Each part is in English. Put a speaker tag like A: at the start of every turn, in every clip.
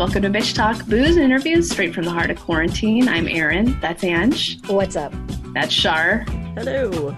A: Welcome to Bitch Talk, booze and interviews straight from the heart of quarantine. I'm Erin. That's Ange.
B: What's up?
A: That's Shar.
C: Hello.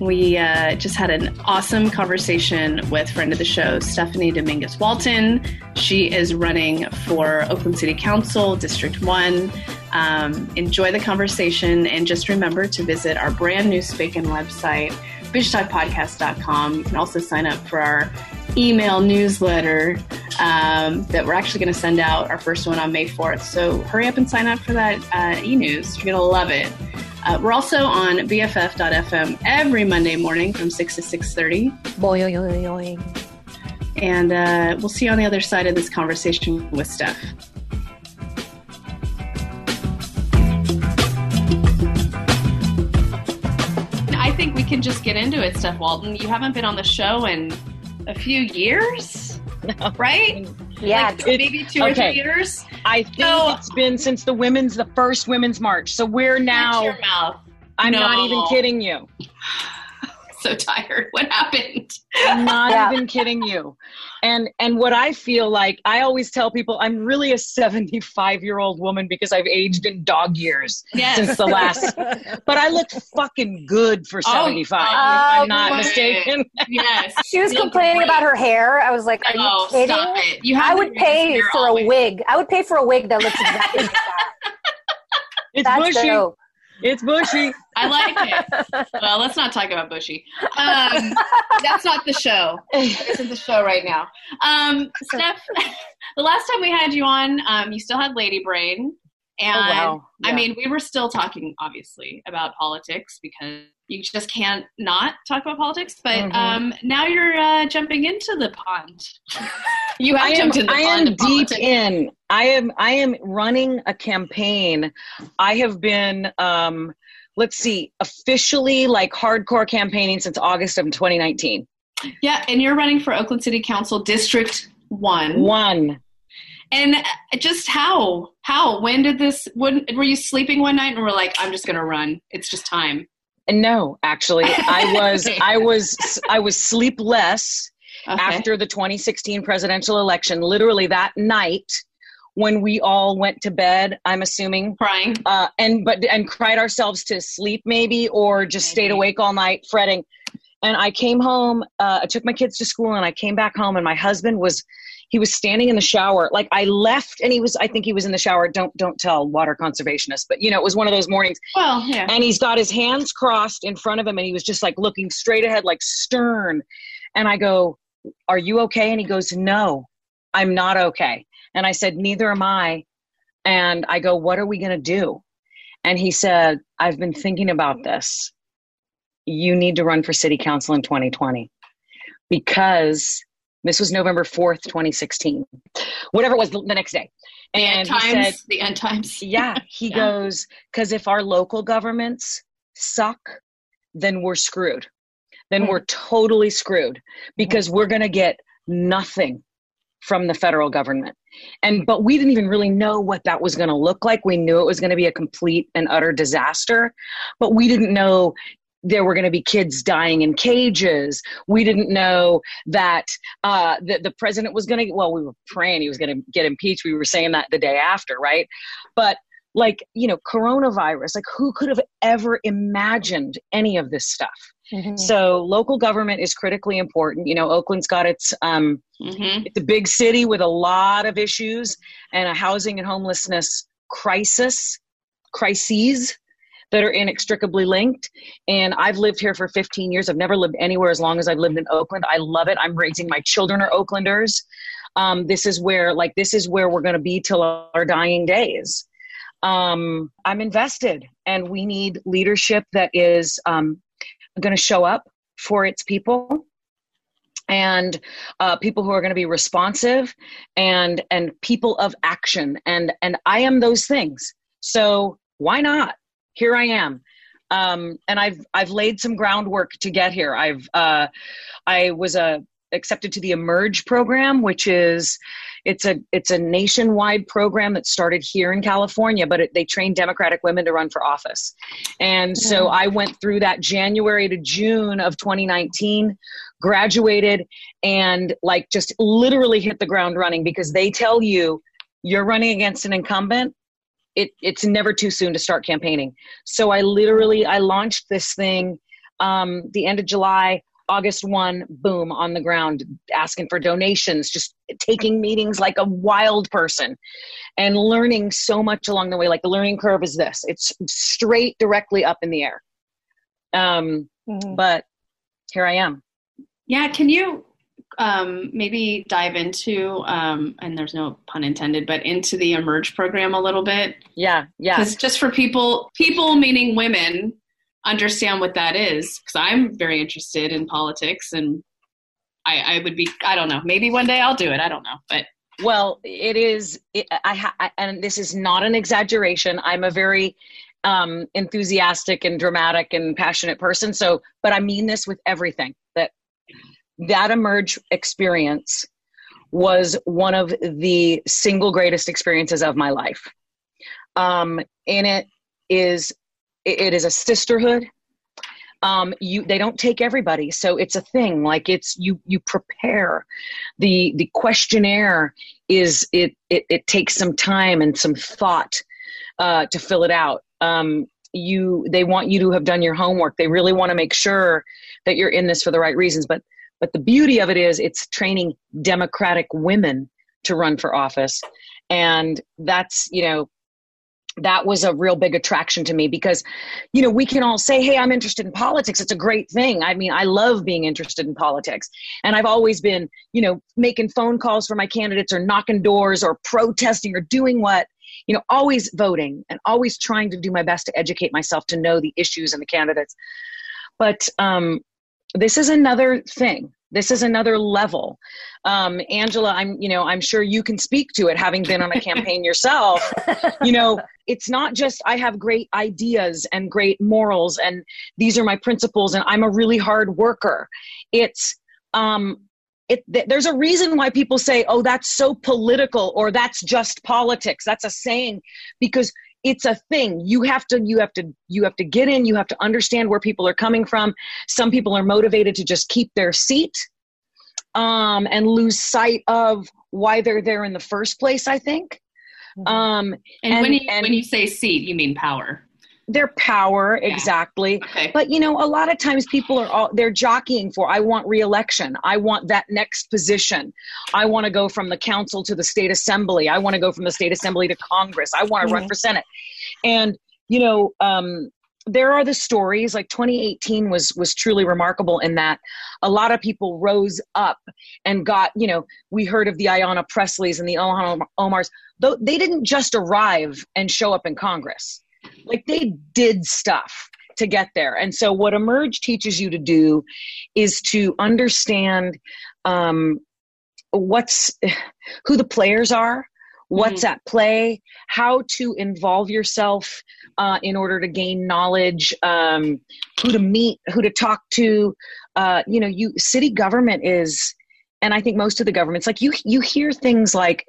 A: We uh, just had an awesome conversation with friend of the show, Stephanie Dominguez Walton. She is running for Oakland City Council, District 1. Um, enjoy the conversation and just remember to visit our brand new Spaken website, bitchtalkpodcast.com. You can also sign up for our email newsletter um, that we're actually going to send out our first one on May 4th. So hurry up and sign up for that uh, e news. You're going to love it. Uh, we're also on BFF.fm every Monday morning from 6 to 6.30.
B: Boing.
A: And uh, we'll see you on the other side of this conversation with Steph. I think we can just get into it, Steph Walton. You haven't been on the show in a few years, right?
B: Yeah,
A: Like maybe two or three years.
C: I think
A: So-
C: it's been since the women's, the first women's march. So we're now.
A: your mouth.
C: I'm
A: No.
C: not even kidding you.
A: So tired. What happened?
C: I'm not
B: Yeah.
C: even kidding you. And and what I feel like, I always tell people, I'm really a 75 year old woman because I've aged in dog years
A: Yes.
C: since the last. But I look fucking good for 75. if
A: oh,
C: I'm not
A: boy.
C: mistaken.
A: yes.
B: She was
A: Feel
B: complaining
A: great.
B: about her hair. I was like, "Are
A: Oh,
B: you kidding?"
A: You have
B: I would pay for
A: always.
B: a wig. I would pay for a wig that looks exactly like that.
C: It's
B: That's
C: bushy.
B: dope.
C: It's bushy.
A: I like it. well, let's not talk about Bushy. Um, that's not the show. This isn't the show right now. Um, Steph, the last time we had you on, um, you still had Lady Brain. And
C: oh wow.
A: I mean, we were still talking, obviously, about politics because you just can't not talk about politics. But
C: Mhm.
A: um, now you're uh, jumping into the pond. you have
C: I am,
A: jumped in the
C: I
A: pond
C: am deep
A: politics.
C: in. I am I am running a campaign. I have been um let's see, officially like hardcore campaigning since August of 2019.
A: Yeah, and you're running for Oakland City Council District One.
C: One.
A: And uh, just how? How? When did this? When were you sleeping one night and were like, "I'm just gonna run. It's just time."
C: And no, actually, I was I was I was sleepless
A: Okay.
C: after the 2016 presidential election. Literally that night when we all went to bed, I'm assuming
A: crying.
C: uh, and but and cried ourselves to sleep maybe or just stayed awake all night fretting and i came home uh, i took my kids to school and i came back home and my husband was he was standing in the shower like i left and he was i think he was in the shower don't don't tell water conservationists but you know it was one of those mornings.
A: Well, yeah.
C: and he's got his hands crossed in front of him and he was just like looking straight ahead like stern. And i go are you okay? And he goes no i'm not okay. And i said neither am i. And i go what are we going to do? And he said i've been thinking about this. You need to run for city council in 2020 because this was november 4th 2016 whatever it was the the next day
A: The
C: and
A: end times.
C: said
A: the end times.
C: yeah, he
A: Yeah.
C: goes, because if our local governments suck, then we're screwed. Then
B: Hmm.
C: we're totally screwed because we're going to get nothing from the federal government. And but we didn't even really know what that was going to look like. We knew it was going to be a complete and utter disaster, but we didn't know there were going to be kids dying in cages. We didn't know that uh, the, the president was going to, well, we were praying he was going to get impeached. We were saying that the day after, right? But like, you know, coronavirus, like who could have ever imagined any of this stuff?
B: Mhm.
C: So local government is critically important. You know, Oakland's got its, um,
A: hmm
C: it's a big city with a lot of issues and a housing and homelessness crisis, crises that are inextricably linked. And I've lived here for 15 years. I've never lived anywhere as long as I've lived in Oakland. I love it. I'm raising my children are Oaklanders. Um, this is where, like, this is where we're going to be till our dying days. Um, I'm invested, and we need leadership that is um, going to show up for its people and uh, people who are going to be responsive and and people of action and and i am those things so why not here i am. Um, and i've i've laid some groundwork to get here. I've uh, i was uh, accepted to the emerge program which is it's a it's a nationwide program that started here in california but it, they train democratic women to run for office. And so i went through that january to june of 2019 graduated and like just literally hit the ground running because they tell you you're running against an incumbent, it, it's never too soon to start campaigning. So I literally I launched this thing um, the end of July. August 1, boom, on the ground, asking for donations, just taking meetings like a wild person and learning so much along the way. Like the learning curve is this it's straight directly up in the air. Um, mm-hmm. But here I am.
A: Yeah, can you um, maybe dive into, um, and there's no pun intended, but into the Emerge program a little bit?
C: Yeah, yeah.
A: Because just for people, people meaning women, understand what that is. Because I'm very interested in politics, and I, I would be. I don't know. Maybe one day I'll do it. I don't know, but
C: well, it is. It, I, ha, I and this is not an exaggeration. I'm a very um, enthusiastic and dramatic and passionate person. So, but I mean this with everything that emerge experience was one of the single greatest experiences of my life. Um, and it is it is a sisterhood. Um, you they don't take everybody, so it's a thing. Like it's you you prepare. The the questionnaire is it it, it takes some time and some thought uh, to fill it out. Um, you they want you to have done your homework. They really want to make sure that you're in this for the right reasons. But but the beauty of it is it's training Democratic women to run for office. And that's, you know, that was a real big attraction to me because you know we can all say hey i'm interested in politics. It's a great thing. I mean i love being interested in politics. And i've always been you know making phone calls for my candidates or knocking doors or protesting or doing what you know always voting and always trying to do my best to educate myself to know the issues and the candidates. But um this is another thing. This is another level. Um, angela i'm you know i'm sure you can speak to it having been on a campaign yourself. You know it's not just i have great ideas and great morals and these are my principles and i'm a really hard worker. It's um it, th- there's a reason why people say oh that's so political or that's just politics. That's a saying because it's a thing. You have to you have to you have to get in. You have to understand where people are coming from. Some people are motivated to just keep their seat um, and lose sight of why they're there in the first place i think.
A: Mm-hmm. um, and, and, when, you, and when you say seat you mean power
C: their power yeah. exactly. Okay. but you know a lot of times people are all they're jockeying for i want reelection. I want that next position. I want to go from the council to the state assembly. I want to go from the state assembly to congress. I want to mm-hmm. run for senate. And you know um, there are the stories like 2018 was was truly remarkable in that a lot of people rose up and got you know we heard of the Ayanna Presleys and the Ilhan Omars though they didn't just arrive and show up in Congress like they did stuff to get there. And so, what Emerge teaches you to do is to understand um, what's who the players are, what's mm-hmm. at play, how to involve yourself uh, in order to gain knowledge, um, who to meet, who to talk to. Uh, you know, you city government is, and I think most of the governments like you. You hear things like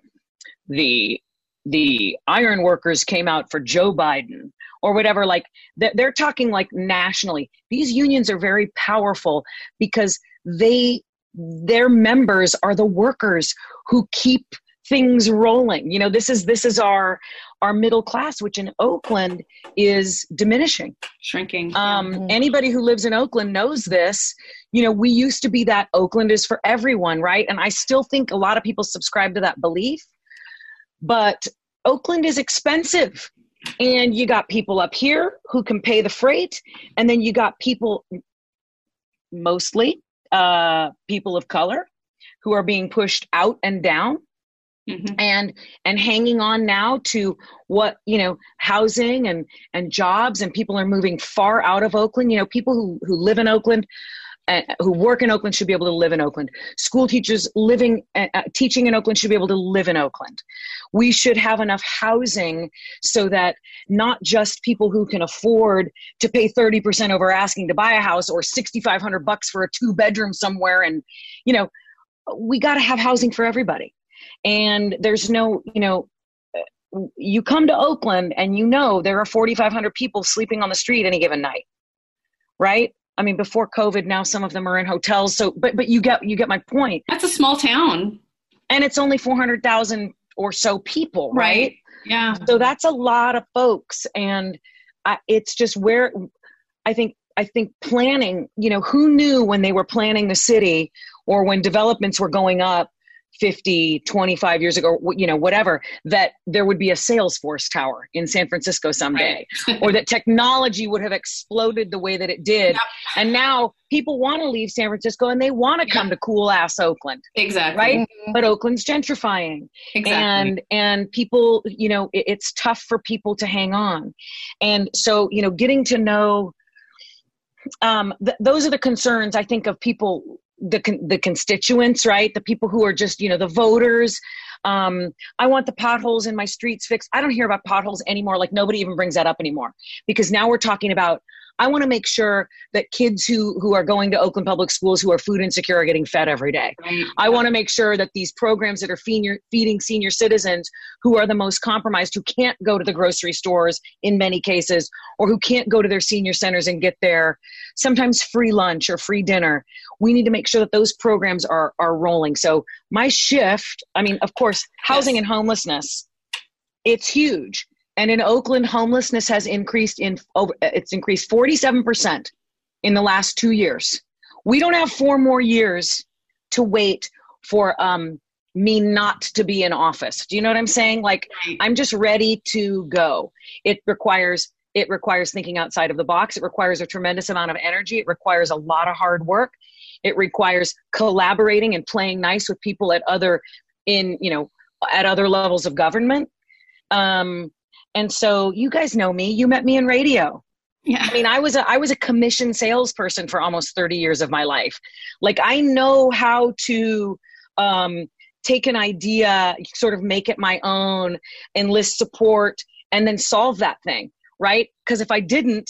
C: the the iron workers came out for Joe Biden or whatever like they're talking like nationally. These unions are very powerful because they their members are the workers who keep things rolling. You know this is this is our our middle class which in oakland is diminishing.
A: Shrinking
C: um, mm-hmm. anybody who lives in oakland knows this. You know we used to be that oakland is for everyone right? And i still think a lot of people subscribe to that belief but Oakland is expensive. And you got people up here who can pay the freight, and then you got people, mostly uh, people of color, who are being pushed out and down. Mm-hmm. and and hanging on now to what you know housing and and jobs and people are moving far out of oakland you know people who who live in oakland who work in Oakland should be able to live in Oakland. School teachers living, uh, uh, teaching in Oakland should be able to live in Oakland. We should have enough housing so that not just people who can afford to pay 30% over asking to buy a house or 6,500 bucks for a two bedroom somewhere. And, you know, we got to have housing for everybody. And there's no, you know, you come to Oakland and you know there are 4,500 people sleeping on the street any given night, right? I mean, before COVID, now some of them are in hotels. So, but but you get you get my point.
A: That's a small town,
C: and it's only four hundred thousand or so people, right?
A: Right. Yeah.
C: So that's a lot of folks, and I, it's just where I think I think planning. You know, who knew when they were planning the city or when developments were going up 50 25 years ago you know whatever that there would be a salesforce tower in san francisco someday
A: Right.
C: or that technology would have exploded the way that it did
A: Yep.
C: and now people want to leave san francisco and they want to come to cool ass oakland
A: Exactly.
C: right but oakland's gentrifying
A: Exactly.
C: and and people you know it, it's tough for people to hang on and so you know getting to know um th- those are the concerns i think of people the the constituents right? The people who are just you know the voters. Um i want the potholes in my streets fixed. I don't hear about potholes anymore. Like nobody even brings that up anymore. Because now we're talking about i want to make sure that kids who who are going to oakland public schools who are food insecure are getting fed every day
A: Right.
C: I want to make sure that these programs that are feeding, feeding senior citizens who are the most compromised, who can't go to the grocery stores in many cases, or who can't go to their senior centers and get their sometimes free lunch or free dinner, we need to make sure that those programs are, are rolling. So, my shift, I mean, of course, housing
A: Yes.
C: and homelessness, it's huge. And in Oakland, homelessness has increased in over, it's increased 47% in the last two years. We don't have four more years to wait for um, me not to be in office. Do you know what I'm saying? Like I'm just ready to go. It requires it requires thinking outside of the box. It requires a tremendous amount of energy. It requires a lot of hard work. It requires collaborating and playing nice with people at other in you know at other levels of government. Um, and so you guys know me. You met me in radio.
A: Yeah.
C: I mean, I was a I was a commission salesperson for almost 30 years of my life. Like I know how to um, take an idea, sort of make it my own, enlist support, and then solve that thing, right? Because if I didn't,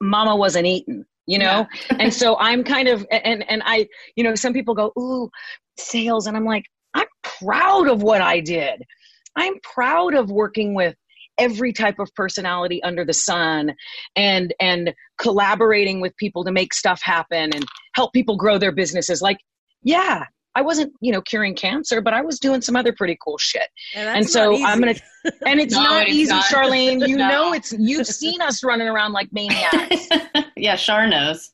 C: Mama wasn't eating, you know. and so I'm kind of and and I, you know, some people go, "Ooh, sales," and I'm like, I'm proud of what I did. I'm proud of working with every type of personality under the sun and and collaborating with people to make stuff happen and help people grow their businesses like yeah i wasn't you know curing cancer but i was doing some other pretty cool shit
D: And,
C: and so i'm gonna and it's
A: No,
C: not
A: it's
C: easy
A: not.
C: charlene you
A: No.
C: know it's you've seen us running around like maniacs
A: yeah, Char knows.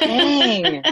C: Dang.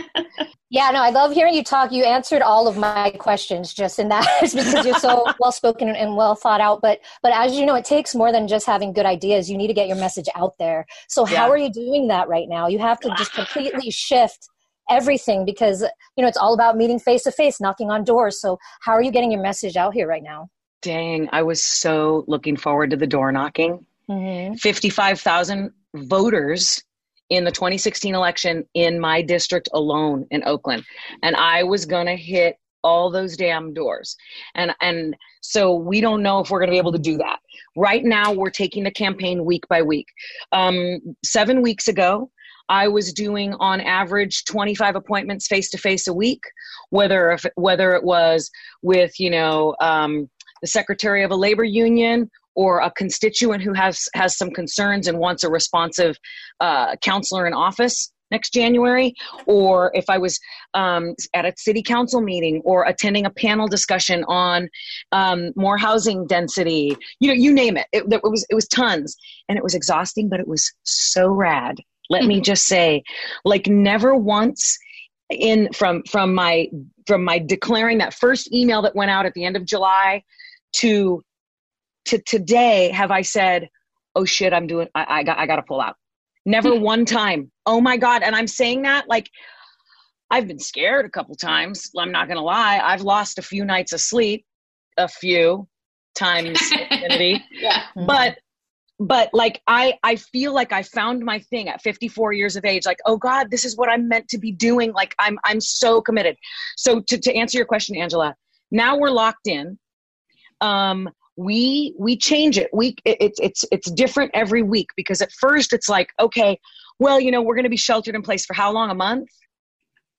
B: Yeah, no, I love hearing you talk. You answered all of my questions just in that because you're so well spoken and well thought out. But but as you know, it takes more than just having good ideas. You need to get your message out there. So how are you doing that right now? You have to just completely shift everything because you know it's all about meeting face to face, knocking on doors. So how are you getting your message out here right now?
C: Dang, I was so looking forward to the door knocking.
B: Mm-hmm.
C: 55,000 voters in the 2016 election in my district alone in Oakland. And I was going to hit all those damn doors. And and so we don't know if we're going to be able to do that. Right now we're taking the campaign week by week. Um 7 weeks ago I was doing on average 25 appointments face to face a week, whether if, whether it was with, you know, um, the secretary of a labor union or a constituent who has has some concerns and wants a responsive uh, councilor in office next January, or if I was um, at a city council meeting or attending a panel discussion on um, more housing density, you know, you name it. it. It was it was tons, and it was exhausting, but it was so rad. Let me just say, like never once in from from my from my declaring that first email that went out at the end of July to to today have I said, "Oh shit, I'm doing. I, I got. I got to pull out." Never one time. Oh my god! And I'm saying that like I've been scared a couple times. I'm not gonna lie. I've lost a few nights of sleep, a few times infinity.
A: yeah.
C: But but like I I feel like I found my thing at 54 years of age. Like oh god, this is what I'm meant to be doing. Like I'm I'm so committed. So to to answer your question, Angela, now we're locked in. Um, we we change it. We it, it's it's it's different every week because at first it's like okay well you know we're going to be sheltered in place for how long? A month?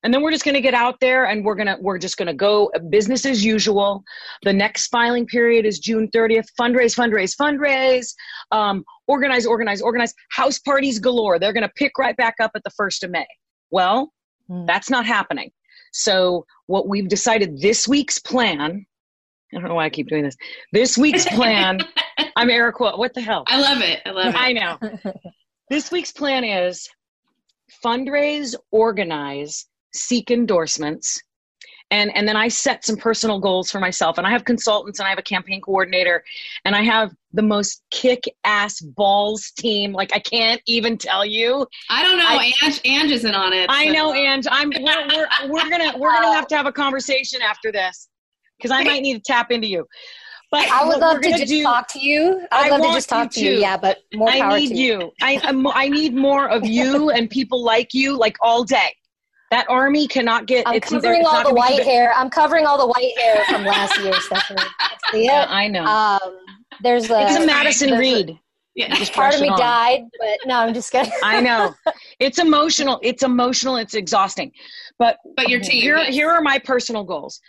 C: And then we're just going to get out there and we're going to we're just going to go business as usual. The next filing period is june 30th fundraise fundraise fundraise. Um, organize organize organize. House parties galore. They're going to pick right back up at the first of may. Well
B: Hmm.
C: that's not happening. So what we've decided this week's plan I don't know why I keep doing this. This week's plan. I'm Eric. What the hell?
A: I love it. I love it.
C: I know. this week's plan is fundraise, organize, seek endorsements, and and then I set some personal goals for myself. And I have consultants, and I have a campaign coordinator, and I have the most kick ass balls team. Like I can't even tell you.
A: I don't know. I, Ange, Ange isn't on it.
C: I so. know, Ange. I'm. We're, we're, we're gonna we're gonna have to have a conversation after this because I might need to tap into you.
B: But I would love to just do, talk to you. I'd love to just talk to you. Yeah, but more power
C: I need
B: to
C: you. you. I I need more of you and people like you, like all day. That army cannot get.
B: I'm covering all the white hair. I'm covering all the white hair from last year, Stephanie.
C: Yeah, I know.
B: Um, there's a.
C: It's a Madison Reed.
B: Yeah. Just part of me died, but no, I'm just kidding.
C: I know. It's emotional. It's emotional. It's exhausting. But
A: but your team.
C: Here, here are my personal goals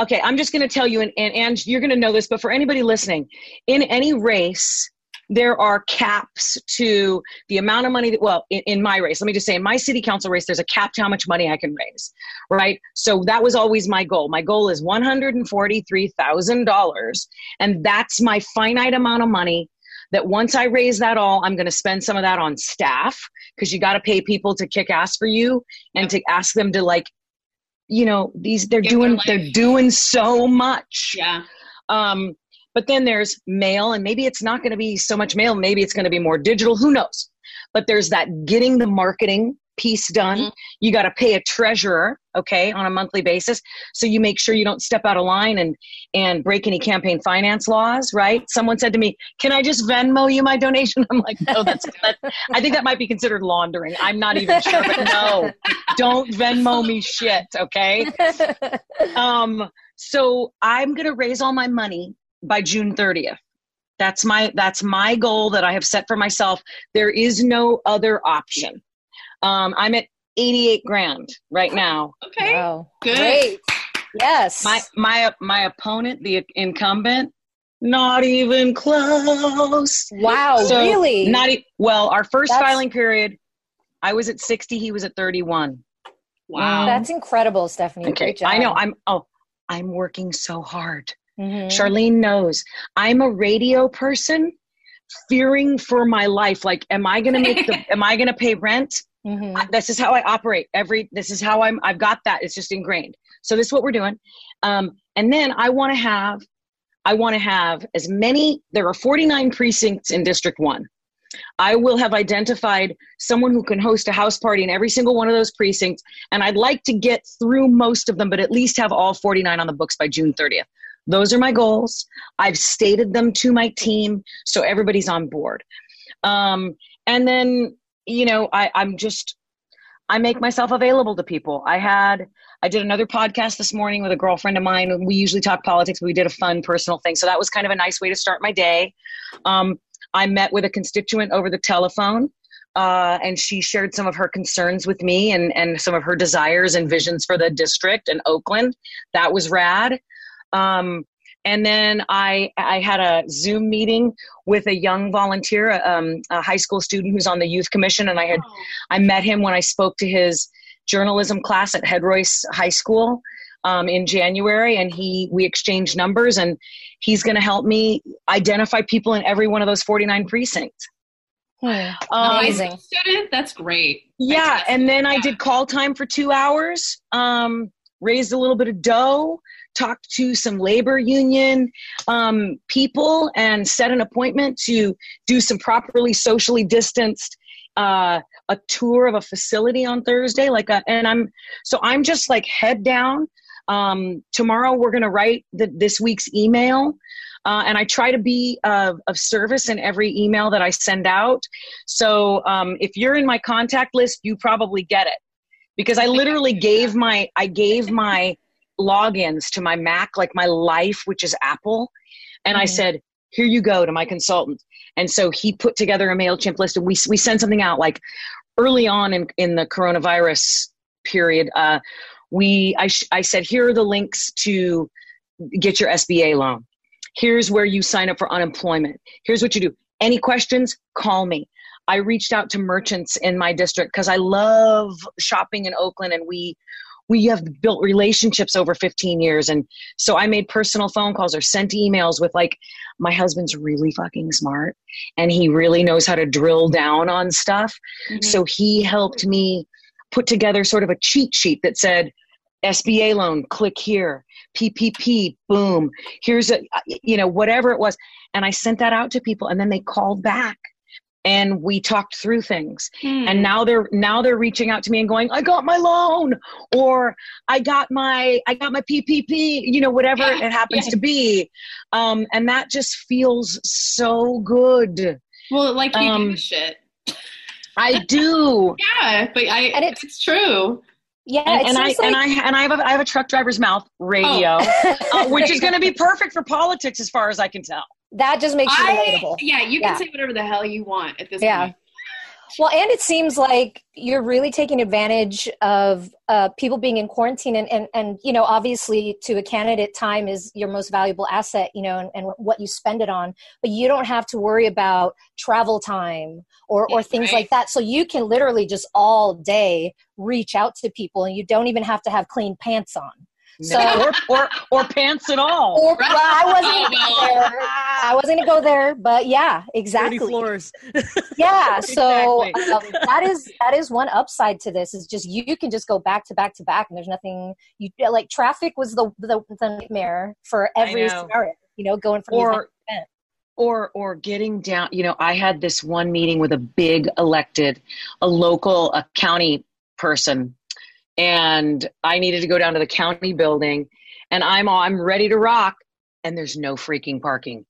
C: okay, I'm just going to tell you, and, and, and you're going to know this, but for anybody listening, in any race, there are caps to the amount of money that, well, in, in, my race, let me just say, in my city council race, there's a cap to how much money I can raise, right? So that was always my goal. My goal is $143,000. And that's my finite amount of money that once I raise that all, I'm going to spend some of that on staff because you got to pay people to kick ass for you and to ask them to like you know these they're doing they're doing so much.
A: Yeah.
C: Um but then there's mail and maybe it's not going to be so much mail maybe it's going to be more digital who knows? But there's that getting the marketing piece done. Mm-hmm. you got to pay a treasurer okay on a monthly basis. So you make sure you don't step out of line and and break any campaign finance laws right? Someone said to me can i just venmo you my donation? I'm like no that's that, i think that might be considered laundering. I'm not even sure but no. Don't venmo me shit okay? Um so i'm going to raise all my money by june 30th that's my that's my goal that i have set for myself. There is no other option um, I'm at 88 grand right now.
A: Okay.
B: Wow. Good. Great. Yes.
C: My my my opponent, the incumbent, not even close.
B: Wow, so really?
C: Not e- well, our first That's... filing period, I was at 60, he was at 31.
B: Wow. That's incredible, Stephanie. Okay.
C: I know. I'm oh, I'm working so hard. Mm-hmm. Charlene knows. I'm a radio person fearing for my life. Like, am I gonna make the am I gonna pay rent? Mm-hmm. this is how I operate. Every this is how I'm. I've got that. It's just ingrained. So this is what we're doing. Um, and then I want to have, I want to have as many. There are 49 precincts in District One. I will have identified someone who can host a house party in every single one of those precincts, and I'd like to get through most of them, but at least have all 49 on the books by June 30th. Those are my goals. I've stated them to my team, so everybody's on board. Um, and then you know, I, I'm just, I make myself available to people. I had, I did another podcast this morning with a girlfriend of mine. We usually talk politics, but we did a fun personal thing. So that was kind of a nice way to start my day. Um, I met with a constituent over the telephone. Uh, and she shared some of her concerns with me and, and some of her desires and visions for the district and Oakland. That was rad. Um, and then I I had a Zoom meeting with a young volunteer, um, a high school student who's on the youth commission, and I had oh. I met him when I spoke to his journalism class at Head Royce High School um, in January, and he we exchanged numbers, and he's going to help me identify people in every one of those forty nine precincts.
A: Hmm. Um, Amazing student, that's great.
C: Yeah, and then I did call time for two hours. Um, raised a little bit of dough talked to some labor union um, people and set an appointment to do some properly socially distanced uh, a tour of a facility on Thursday. Like, a, and I'm so I'm just like head down. Um, tomorrow we're going to write the, this week's email. Uh, and I try to be of, of, service in every email that I send out. So um, if you're in my contact list, you probably get it because I literally gave my I gave my logins to my Mac, like my life, which is Apple. And mm-hmm. I said, here you go to my consultant. And so he put together a MailChimp list and we, we sent something out like early on in, in the coronavirus period. Uh, we, I, sh- I said, here are the links to get your SBA loan. Here's where you sign up for unemployment. Here's what you do. Any questions? Call me. I reached out to merchants in my district because I love shopping in Oakland and we we have built relationships over 15 years. And so i made personal phone calls or sent emails with like my husband's really fucking smart and he really knows how to drill down on stuff. Mm-hmm. so he helped me put together sort of a cheat sheet that said sba loan click here ppp boom here's a you know whatever it was. And i sent that out to people and then they called back and we talked through things hmm. and now they're now they're reaching out to me and going i got my loan or i got my i got my ppp you know whatever yeah. it happens yeah. to be um, and that just feels so good
A: well like you um, shit
C: i do
A: yeah but i and it's, it's true
B: yeah,
C: and, and I like... and I and I have a I have a truck driver's mouth radio, oh. uh, which is going to be perfect for politics as far as I can tell
B: that just makes you I, relatable.
A: Yeah, you can yeah. say whatever the hell you want at this yeah. point.
B: Well, and it seems like you're really taking advantage of uh, people being in quarantine, and, and and you know, obviously, to a candidate, time is your most valuable asset, you know, and, and what you spend it on. But you don't have to worry about travel time or or things right. like that. So you can literally just all day reach out to people, and you don't even have to have clean pants on.
C: So or, or or pants at all.
B: Or, well, I wasn't there. I wasn't gonna go there, but yeah, exactly.
D: floors.
B: yeah, so exactly. um, that is that is one upside to this is just you can just go back to back to back, and there's nothing you like. Traffic was the the, the nightmare for every scenario. You know, going from or,
C: or or getting down you know i had this one meeting with a big elected a local a county person and I needed to go down to the county building and I'm all, I'm ready to rock and there's no freaking parking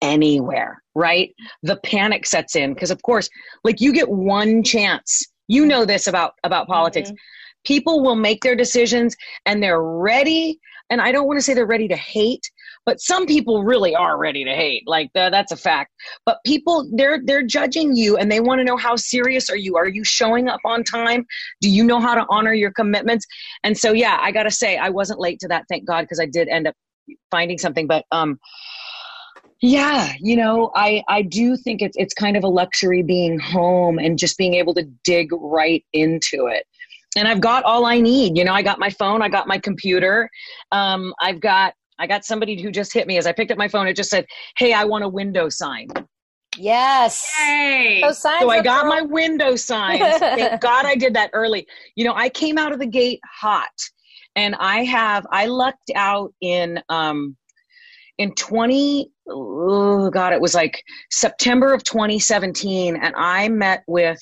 C: anywhere, right? The panic sets in because of course, like you get one chance. You know this about about politics. Mm-hmm. People will make their decisions and they're ready and I don't want to say they're ready to hate, but some people really are ready to hate. Like that's a fact. But people they're they're judging you and they want to know how serious are you? Are you showing up on time? Do you know how to honor your commitments? And so yeah i gotta say i wasn't late to that thank god because i did end up finding something. But um yeah you know i i do think it's it's kind of a luxury being home and just being able to dig right into it. And I've got all I need. You know, I got my phone, I got my computer, um, I've got I got somebody who just hit me as I picked up my phone. It just said, "Hey, I want a window sign."
B: Yes.
C: Yay. so I got my window sign. Thank God I did that early. You know, I came out of the gate hot, and I have I lucked out in um in 20 oh god it was like september of 2017 and i met with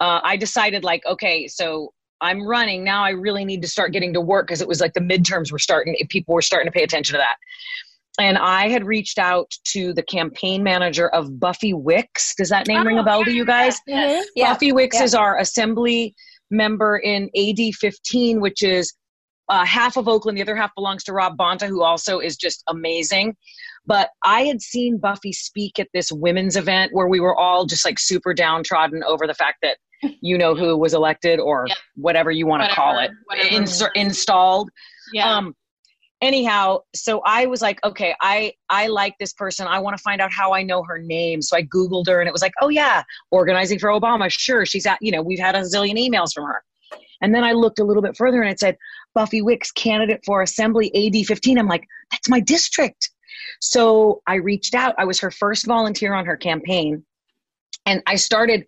C: uh, i decided like okay so I'm running now. I really need to start getting to work because it was like the midterms were starting. People were starting to pay attention to that. And I had reached out to the campaign manager of Buffy Wicks. Does that name oh, ring a bell yeah, to you guys?
B: Mm-hmm. Yeah.
C: Buffy Wicks yeah. is our assembly member in AD 15, which is uh, half of Oakland. The other half belongs to Rob Bonta, who also is just amazing. But I had seen Buffy speak at this women's event where we were all just like super downtrodden over the fact that you know who was elected or whatever you want to call it installed. Yeah. um anyhow so i was like okay i i like this person. I want to find out how i know her name. So i googled her and it was like oh yeah organizing for obama. Sure she's at you know we've had a zillion emails from her. And then i looked a little bit further and it said buffy wicks candidate for assembly ad 15 i'm like that's my district. So i reached out. I was her first volunteer on her campaign and I started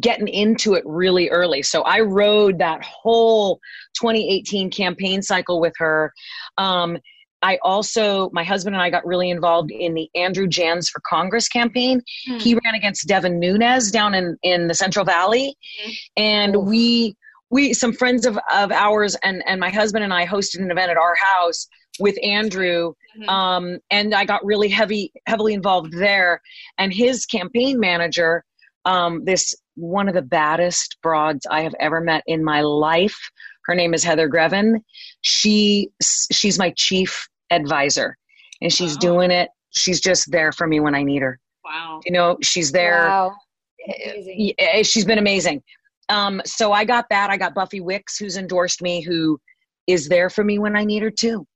C: getting into it really early. So I rode that whole 2018 campaign cycle with her. Um, I also, my husband and I got really involved in the Andrew Janz for Congress campaign. Mm. He ran against Devin Nunes down in, in the Central Valley. Mm. And we, we, some friends of, of ours and, and my husband and I hosted an event at our house with Andrew. Mm-hmm. Um, and I got really heavy, heavily involved there. And his campaign manager um, this one of the baddest broads I have ever met in my life. Her name is Heather Greven. She she's my chief advisor, and she's wow. doing it. She's just there for me when I need her.
A: Wow.
C: You know, she's there. Wow. Eh, she's been amazing. Um, so I got that. I got Buffy Wicks, who's endorsed me, who is there for me when I need her too.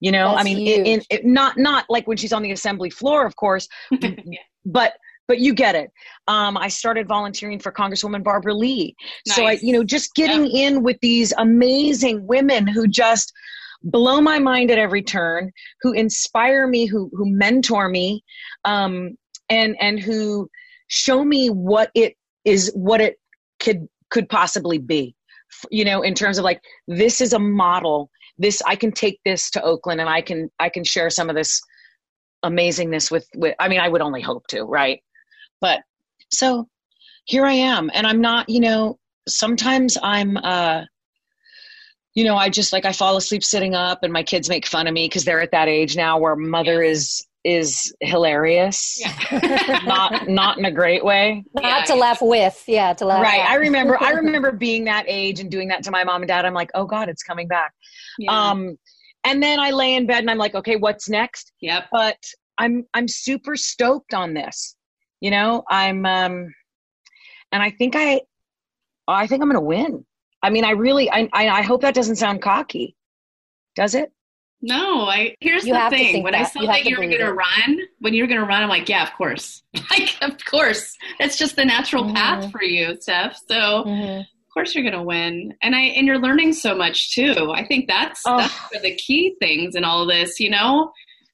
C: You know, That's I mean, in, in, not not like when she's on the assembly floor, of course, yeah. but but you get it. Um, I started volunteering for Congresswoman Barbara Lee. Nice. So I, you know, just getting yeah. in with these amazing women who just blow my mind at every turn, who inspire me, who who mentor me, um, and and who show me what it is, what it could could possibly be. You know, in terms of like this is a model. This I can take this to Oakland, and I can I can share some of this amazingness with with. I mean, I would only hope to, right? But so here I am, and I'm not. You know, sometimes I'm. uh you know, I just like I fall asleep sitting up, and my kids make fun of me because they're at that age now where mother is is hilarious. Yeah. not not in a great way.
B: Not yeah. to laugh with, yeah, to laugh.
C: Right. At. I remember I remember being that age and doing that to my mom and dad. I'm like, oh God, it's coming back. Yeah. Um, and then I lay in bed and I'm like, okay, what's next?
A: Yep.
C: But I'm I'm super stoked on this. You know, I'm um, and I think I I think I'm gonna win. I mean, I really, I, I, hope that doesn't sound cocky. Does it?
A: No, I. Here's you the thing: when that. I saw you that you were going to run, when you were going to run, I'm like, yeah, of course, like, of course, that's just the natural mm-hmm. path for you, Steph. So, mm-hmm. of course, you're going to win, and I, and you're learning so much too. I think that's oh. that's the key things in all of this. You know,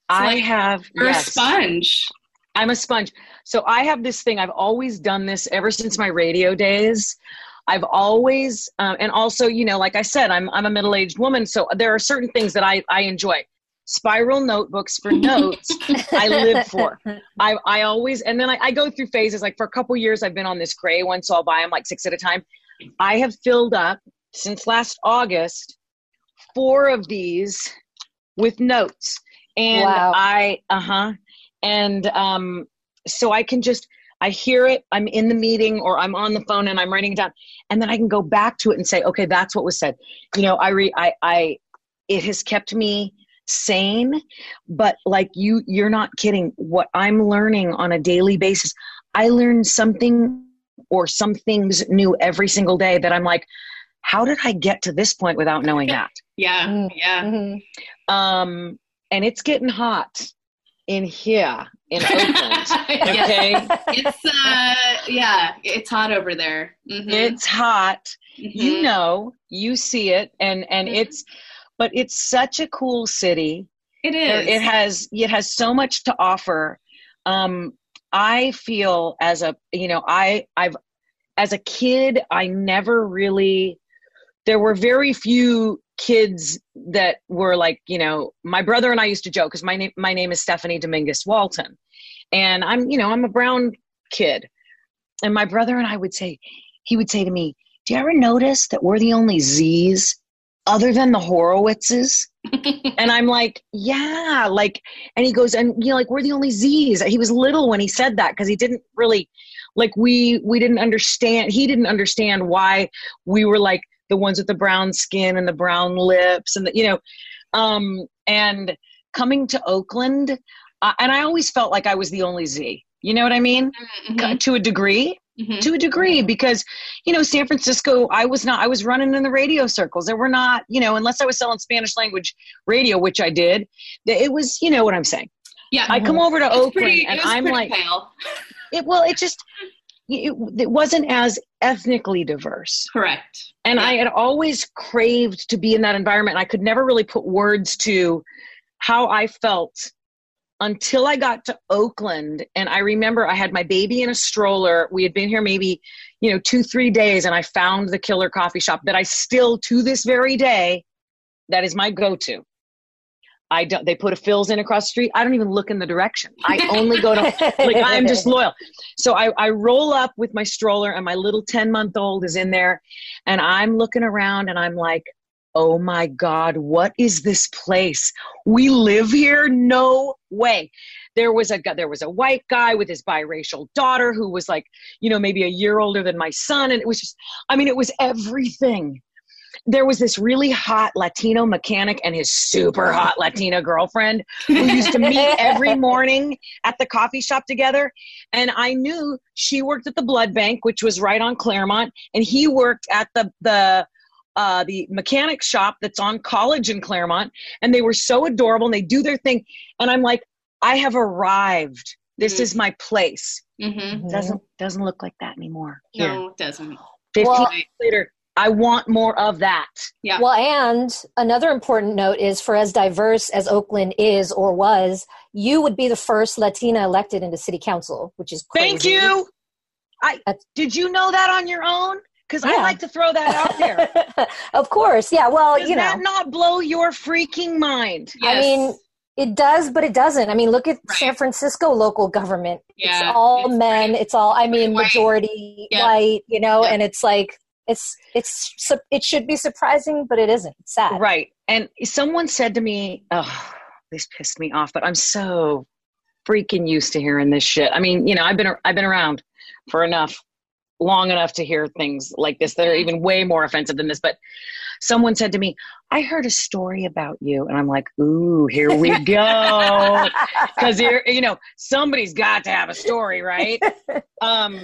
C: I like have.
A: You're yes. a sponge.
C: I'm a sponge. So I have this thing. I've always done this ever since my radio days. I've always, um, and also, you know, like I said, I'm I'm a middle aged woman, so there are certain things that I I enjoy. Spiral notebooks for notes, I live for. I I always, and then I, I go through phases. Like for a couple years, I've been on this gray one, so I'll buy them like six at a time. I have filled up since last August four of these with notes, and wow. I uh huh, and um, so I can just I hear it, I'm in the meeting or I'm on the phone and I'm writing it down. And then I can go back to it and say, okay, that's what was said. You know, I re I I it has kept me sane, but like you you're not kidding. What I'm learning on a daily basis, I learn something or some things new every single day that I'm like, how did I get to this point without knowing that?
A: yeah. Mm, yeah. Mm-hmm.
C: Um and it's getting hot in here in Oakland. okay,
A: it's uh, yeah, it's hot over there.
C: Mm-hmm. It's hot. Mm-hmm. You know, you see it, and and mm-hmm. it's, but it's such a cool city.
A: It is.
C: It has it has so much to offer. Um, I feel as a you know I I've as a kid I never really there were very few kids that were like you know my brother and i used to joke because my name my name is stephanie dominguez walton. And i'm you know i'm a brown kid. And my brother and i would say he would say to me do you ever notice that we're the only z's other than the horowitzes? And i'm like yeah like and he goes and you know like we're the only z's. He was little when he said that because he didn't really like we we didn't understand he didn't understand why we were like the ones with the brown skin and the brown lips and the, you know um and coming to oakland uh, and i always felt like i was the only z. You know what i mean? Mm-hmm. to a degree. Mm-hmm. to a degree because you know san francisco i was not i was running in the radio circles. There were not you know unless i was selling spanish language radio which i did it was you know what i'm saying.
A: Yeah.
C: I come over to it's oakland pretty, and i'm like pale. it well it just it, it wasn't as ethnically diverse.
A: Correct.
C: And yeah. I had always craved to be in that environment. I could never really put words to how I felt until I got to Oakland. And I remember I had my baby in a stroller. We had been here maybe, you know, two, three days, and I found the killer coffee shop that I still, to this very day, that is my go to. I don't. They put a Philz in across the street. I don't even look in the direction. I only go to like I'm just loyal. So I, I roll up with my stroller, and my little ten month old is in there, and I'm looking around, and I'm like, oh my god, what is this place? We live here? No way. There was a there was a white guy with his biracial daughter who was like, you know, maybe a year older than my son, and it was just, I mean, it was everything there was this really hot Latino mechanic and his super hot Latina girlfriend who used to meet every morning at the coffee shop together. And I knew she worked at the blood bank, which was right on Claremont, and he worked at the the uh, the mechanic shop that's on college in Claremont. And they were so adorable and they do their thing. And I'm like, I have arrived This
A: Mhm.
C: is my place.
A: Mm-hmm.
C: Doesn't doesn't look like that anymore. Here,
A: No, it doesn't.
C: 15
B: Well-
C: years later, I want more of that.
A: Yeah.
B: Well, and another important note is for as diverse as Oakland is or was, you would be the first Latina elected into city council, which is crazy.
C: Thank you. I
B: That's-
C: did you know that on your own? Because I like to throw that out there.
B: of course, yeah. Well,
C: Does
B: you know,
C: that not blow your freaking mind?
B: I mean, it does, but it doesn't. I mean, look at
A: Right.
B: San Francisco local government.
A: Yeah,
B: it's all
A: it's
B: men.
A: very-
B: It's all, I mean,
A: white.
B: majority
A: Yeah.
B: white. You know,
A: Yeah.
B: and it's like it's it's it should be surprising, but it isn't. It's sad.
C: Right. And someone said to me, oh, this pissed me off, but I'm so freaking used to hearing this shit. I mean, you know, I've been I've been around for enough long enough to hear things like this that are even way more offensive than this, but someone said to me, I heard a story about you and I'm like, "Ooh, here we go." You're you know, somebody's got to have a story, right? um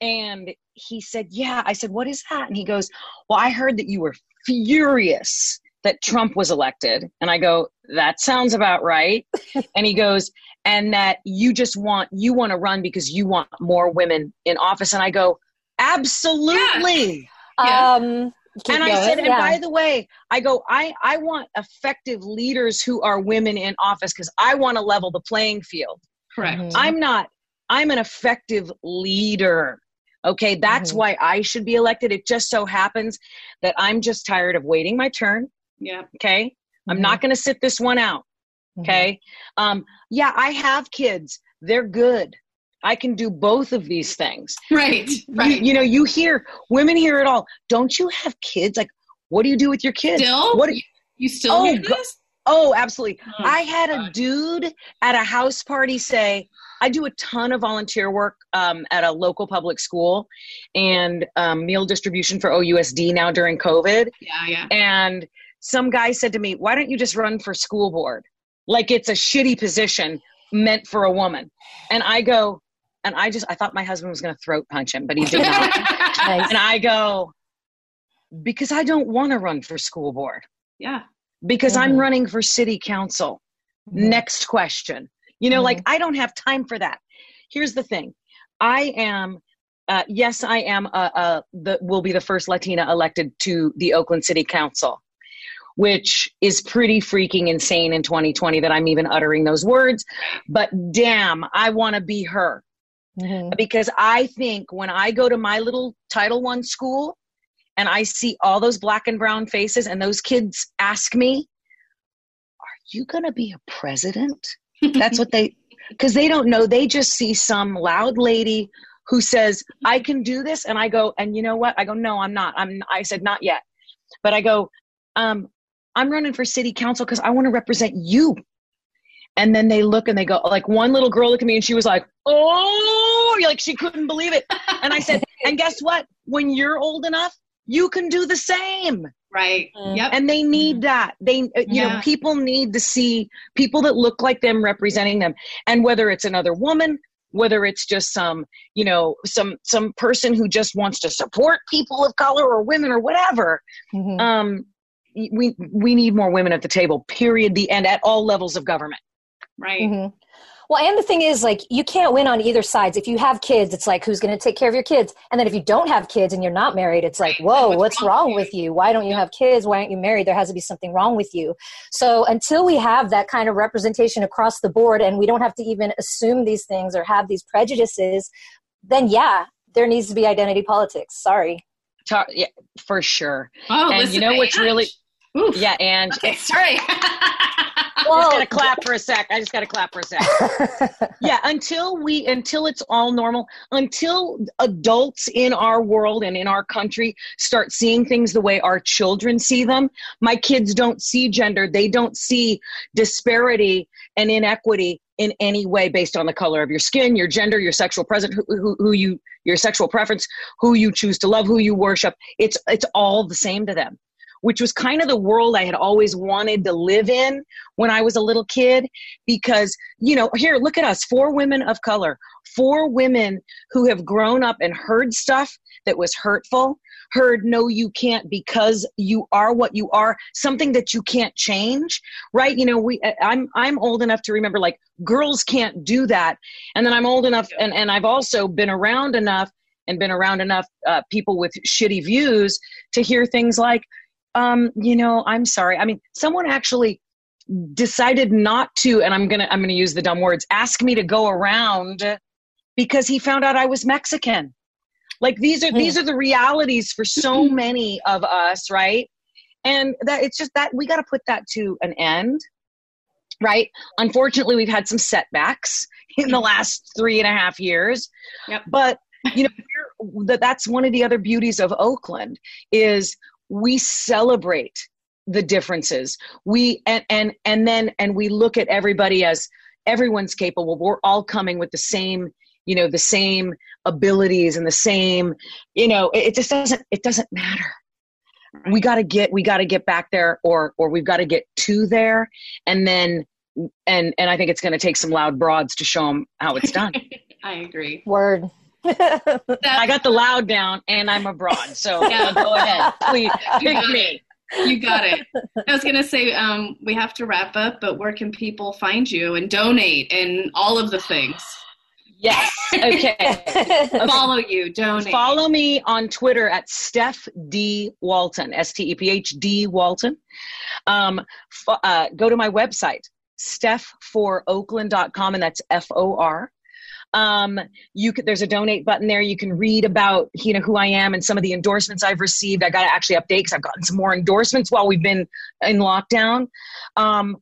C: and he said, "Yeah." I said, "What is that?" And he goes, "Well, I heard that you were furious that Trump was elected." And I go, "That sounds about right." and he goes, "And that you just want you want to run because you want more women in office." And I go, "Absolutely."
A: Yeah.
B: Um, keep
C: And I said, and
B: yeah.
C: by the way, I go, I, I want effective leaders who are women in office because I want to level the playing field.
A: Correct.
B: Mhm.
C: I'm not, I'm an effective leader. Okay, that's
B: Mhm.
C: why I should be elected. It just so happens that I'm just tired of waiting my turn.
A: Yeah.
C: Okay, I'm
B: Mhm.
C: not going to sit this one out.
B: Mhm.
C: Okay, um, yeah, I have kids. They're good. I can do both of these things.
A: Right.
C: You,
A: Right.
C: you know, you hear women hear it all. Don't you have kids? Like, what do you do with your kids?
A: Still?
C: What?
A: you, you still
C: Oh, go-
A: this?
C: Oh, absolutely.
A: Oh,
C: I had a dude at a house party say, I do a ton of volunteer work um, at a local public school and um, meal distribution for OUSD now during COVID.
A: Yeah. Yeah.
C: And some guy said to me, Why don't you just run for school board? Like it's a shitty position meant for a woman. And I go, and I just, I thought my husband was going to throat punch him, but he did not.
B: Nice.
C: and I go, Because I don't want to run for school board,
A: yeah.
C: because I'm
B: Mhm.
C: running for city council.
B: Mhm.
C: Next question. You know, like I don't have time for that. Here's the thing. I am uh, yes, I am uh, uh, the will be the first Latina elected to the Oakland City Council, which is pretty freaking insane in 2020 that I'm even uttering those words. But damn, I want to be her
B: Mhm.
C: because I think when I go to my little Title One school and I see all those black and brown faces, and those kids ask me, "Are you going to be a president?" That's what they, because they don't know. They just see some loud lady who says, "I can do this," and I go, "And you know what?" I go, "No, I'm not. I'm." I said, "Not yet," but I go, um, "I'm running for city council because I want to represent you." And then they look and they go, like one little girl looked at me and she was like, "Oh!" Like she couldn't believe it. And I said, "And guess what? When you're old enough, you can do the same."
A: Right.
B: Mm.
A: Yep.
C: and they need that they uh, you know people need to see people that look like them representing them and whether it's another woman whether it's just some you know some some person who just wants to support people of color or women or whatever
B: Mhm.
C: um we we need more women at the table period the end at all levels of government
A: right.
B: Mhm. Well, and the thing is, like, you can't win on either sides. If you have kids, it's like, who's going to take care of your kids? And then if you don't have kids and you're not married, it's like, whoa,
A: What's
B: what's,
A: wrong
B: wrong
A: with
B: with you? Why don't you have kids? Why aren't you married? There has to be something wrong with you. So until we have that kind of representation across the board and we don't have to even assume these things or have these prejudices, then yeah, there needs to be identity politics. Sorry.
C: Ta- yeah, for sure
A: Oh,
C: And
A: listen
C: you know what's
A: Ange.
C: really-
A: Oof.
C: yeah and
A: Okay. Sorry.
C: I just gotta clap for a sec i just gotta clap for a sec yeah until we until it's all normal until adults in our world and in our country start seeing things the way our children see them my kids don't see gender they don't see disparity and inequity in any way based on the color of your skin your gender your sexual present who, who, who you your sexual preference who you choose to love who you worship it's it's all the same to them which was kind of the world I had always wanted to live in when I was a little kid because you know here look at us four women of color four women who have grown up and heard stuff that was hurtful heard no you can't because you are what you are something that you can't change right? You know we i'm i'm old enough to remember like girls can't do that. And then i'm old enough and and i've also been around enough and been around enough uh, people with shitty views to hear things like um you know i'm sorry. I mean someone actually decided not to and i'm gonna i'm gonna use the dumb words ask me to go around because he found out i was mexican. Like these are these hmm. are the realities for so many of us right? And that it's just that we got to put that to an end right? Unfortunately we've had some setbacks in the last three and a half years. Yep. but you know that that's one of the other beauties of oakland is we celebrate the differences. We and and and then and we look at everybody as everyone's capable. We're all coming with the same you know the same abilities and the same you know it, it just doesn't it doesn't matter. Right. we got to get we got to get back there or or we've got to get to there. And then and and i think it's going to take some loud broads to show them how it's done.
A: I agree.
B: Word
C: I got the loud down and I'm a broad. So yeah. go ahead. Please pick me.
A: You got it. I was going to say um, we have to wrap up, but where can people find you and donate and all of the things?
C: Yes. Okay. okay.
A: Follow you. Donate.
C: Follow me on Twitter at Steph D Walton. S T E P H D Walton. Um, f- uh, go to my website, stephforoakland.com, and that's F O R um, you could, there's a donate button there. You can read about you know who I am and some of the endorsements I've received. I got to actually update because I've gotten some more endorsements while we've been in lockdown. Um,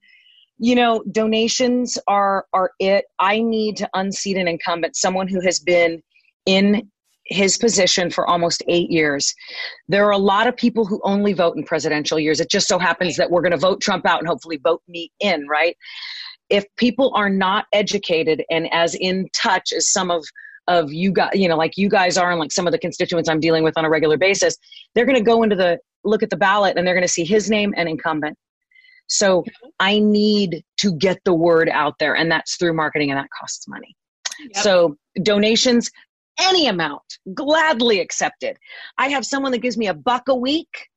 C: you know, donations are are it. I need to unseat an incumbent, someone who has been in his position for almost eight years. There are a lot of people who only vote in presidential years. It just so happens that we're going to vote Trump out and hopefully vote me in, right? If people are not educated and as in touch as some of of you guys you know like you guys are and like some of the constituents i'm dealing with on a regular basis they're going to go into the look at the ballot and they're going to see his name and incumbent. So mm-hmm. i need to get the word out there and that's through marketing and that costs money. Yep. so donations any amount gladly accepted. I have someone that gives me a buck a week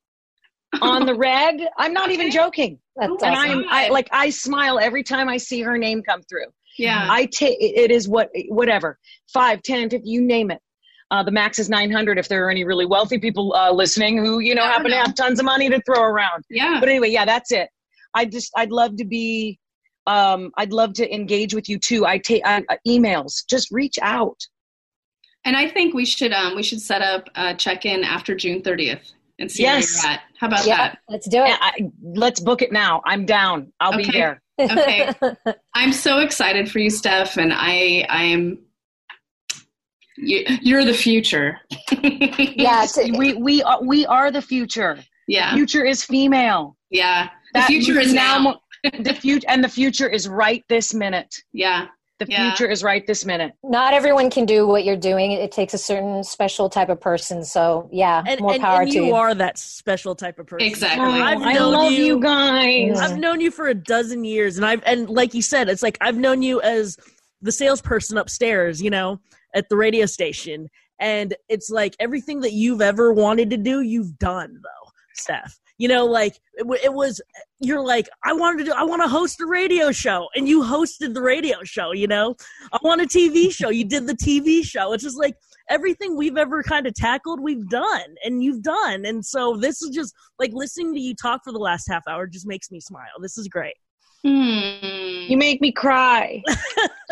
C: on the red. i'm not even joking that's and awesome. I'm I like I smile every time I see her name come through.
A: Yeah.
C: I take it is what whatever. 5, 10, 50, you name it. Uh, the max is 900 if there are any really wealthy people uh, listening who you know Never happen know. to have tons of money to throw around.
A: Yeah.
C: But anyway, yeah, that's it. I just I'd love to be um, I'd love to engage with you too. I take uh, emails. Just reach out.
A: And I think we should um, we should set up a check in after June 30th and see yes. where you're at. How about yeah, that?
B: Let's do it.
C: I, let's book it now. I'm down. I'll okay. be there.
A: okay. I'm so excited for you, Steph, and I I am you, are the future.
C: yeah, we we are, we are the future.
A: Yeah,
C: the future is female.
A: Yeah, the that future is now. now.
C: the future and the future is right this minute.
A: Yeah,
C: the yeah. future is right this minute.
B: Not everyone can do what you're doing. It takes a certain special type of person. So yeah,
D: and,
B: more
D: and,
B: power
D: and
B: to
D: you.
B: You
D: are that special type of person.
A: Exactly.
C: I've oh, I love you, you guys.
D: I've known you for a dozen years, and I've and like you said, it's like I've known you as the salesperson upstairs. You know, at the radio station, and it's like everything that you've ever wanted to do, you've done though, Steph you know like it, it, was you're like i wanted to do i want to host a radio show and you hosted the radio show you know? I want a tv show. You did the tv show. It's just like everything we've ever kind of tackled we've done and you've done. And so this is just like listening to you talk for the last half hour just makes me smile. This is great.
C: Hmm. you make me cry.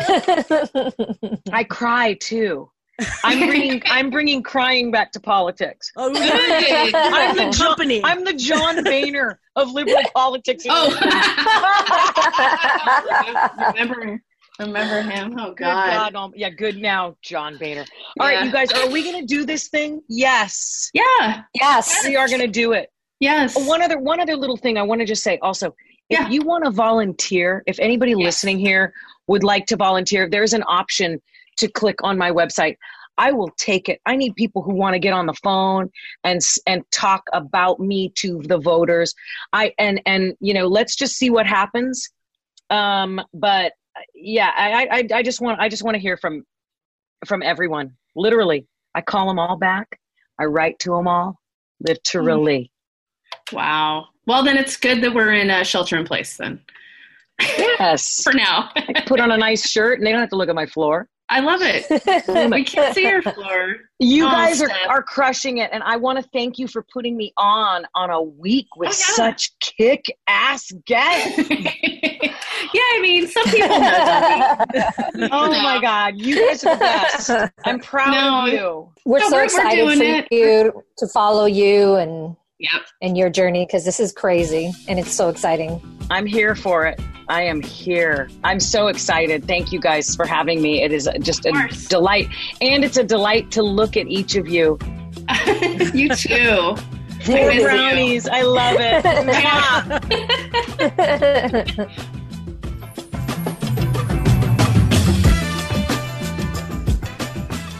C: I cry too I'm bringing I'm bringing crying back to politics.
D: Oh, I'm
C: the company. John, I'm the John Boehner of liberal politics.
A: Oh, remember remember him? Oh God. God um,
C: yeah, good now, John Boehner. All yeah. right, you guys, are we going to do this thing? Yes.
A: Yeah.
B: Yes.
C: We are going to do it.
A: Yes.
C: Uh, one other one other little thing I want to just say also. If yeah. you want to volunteer, if anybody yes. listening here would like to volunteer, there's an option to click on my website. I will take it. I need people who want to get on the phone and and talk about me to the voters. I and and you know, let's just see what happens. Um, but yeah, I, I I just want I just want to hear from from everyone. Literally, I call them all back. I write to them all. Literally.
A: Wow. Well, then it's good that we're in a shelter in place then.
C: Yes.
A: For now.
C: I put on a nice shirt and they don't have to look at my floor.
A: I love it. we can't see your floor.
C: You
A: Oh,
C: guys are,
A: Steph.
C: are crushing it. And I want to thank you for putting me on on a week with
A: Oh, yeah.
C: such kick ass guests.
A: yeah, I mean, some people know Debbie.
C: Oh my God. You guys are the best. I'm proud
A: No.
C: of you.
B: we're
A: No,
B: so
A: we're- we're
B: excited
A: doing
B: for
A: it.
B: you to follow you and
A: Yep.
B: and your journey because this is crazy and it's so exciting.
C: I'm here for it. I am here. I'm so excited. Thank you guys for having me. It is just a delight. And it's a delight to look at each of you.
A: you too.
C: Poor
A: you.
C: brownies. I love it. Mwah.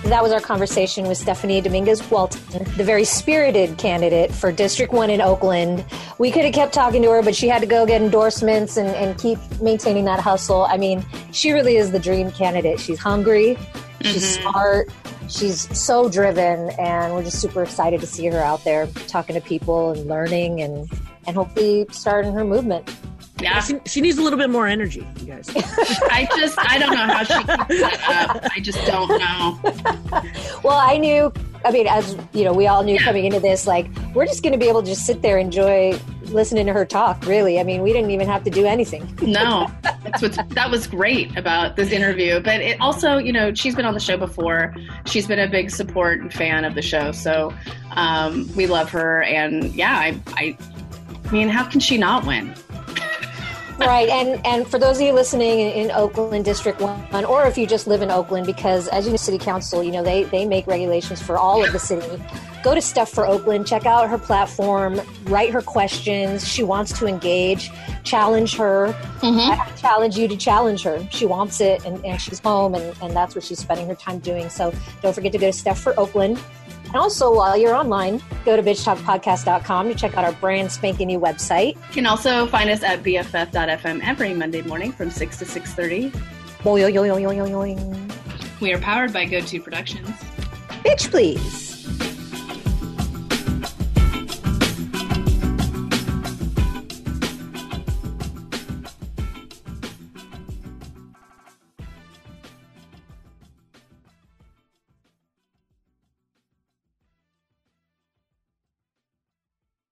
B: That was our conversation with Stephanie Dominguez Walton, the very spirited candidate for District 1 in Oakland. We could have kept talking to her, but she had to go get endorsements and, and keep maintaining that hustle. I mean, she really is the dream candidate. She's hungry, she's mm-hmm. smart, she's so driven, and we're just super excited to see her out there talking to people and learning and, and hopefully starting her movement.
A: Yeah.
D: She, she needs a little bit more energy, you guys.
A: I just, I don't know how she keeps that up. I just don't know.
B: Well, I knew. I mean, as you know, we all knew coming into this, like we're just going to be able to just sit there, enjoy listening to her talk. Really, I mean, we didn't even have to do anything.
A: No, that's what's, that was great about this interview. But it also, you know, she's been on the show before. She's been a big support and fan of the show. So um, we love her. And yeah, I, I, I mean, how can she not win?
B: Right, and and for those of you listening in, in Oakland District One, or if you just live in Oakland, because as you know, City Council, you know they they make regulations for all of the city. Go to Steph for Oakland, check out her platform, write her questions. She wants to engage, challenge her. Mm-hmm. I challenge you to challenge her. She wants it, and, and she's home, and, and that's what she's spending her time doing. So don't forget to go to Steph for Oakland. And also, while you're online, go to bitchtalkpodcast.com to check out our brand spanking new website.
A: You can also find us at BFF.FM every Monday morning from 6 to 6.30.
B: Boing, yoing, yoing, yoing, yoing.
A: We are powered by GoTo Productions.
B: Bitch, please.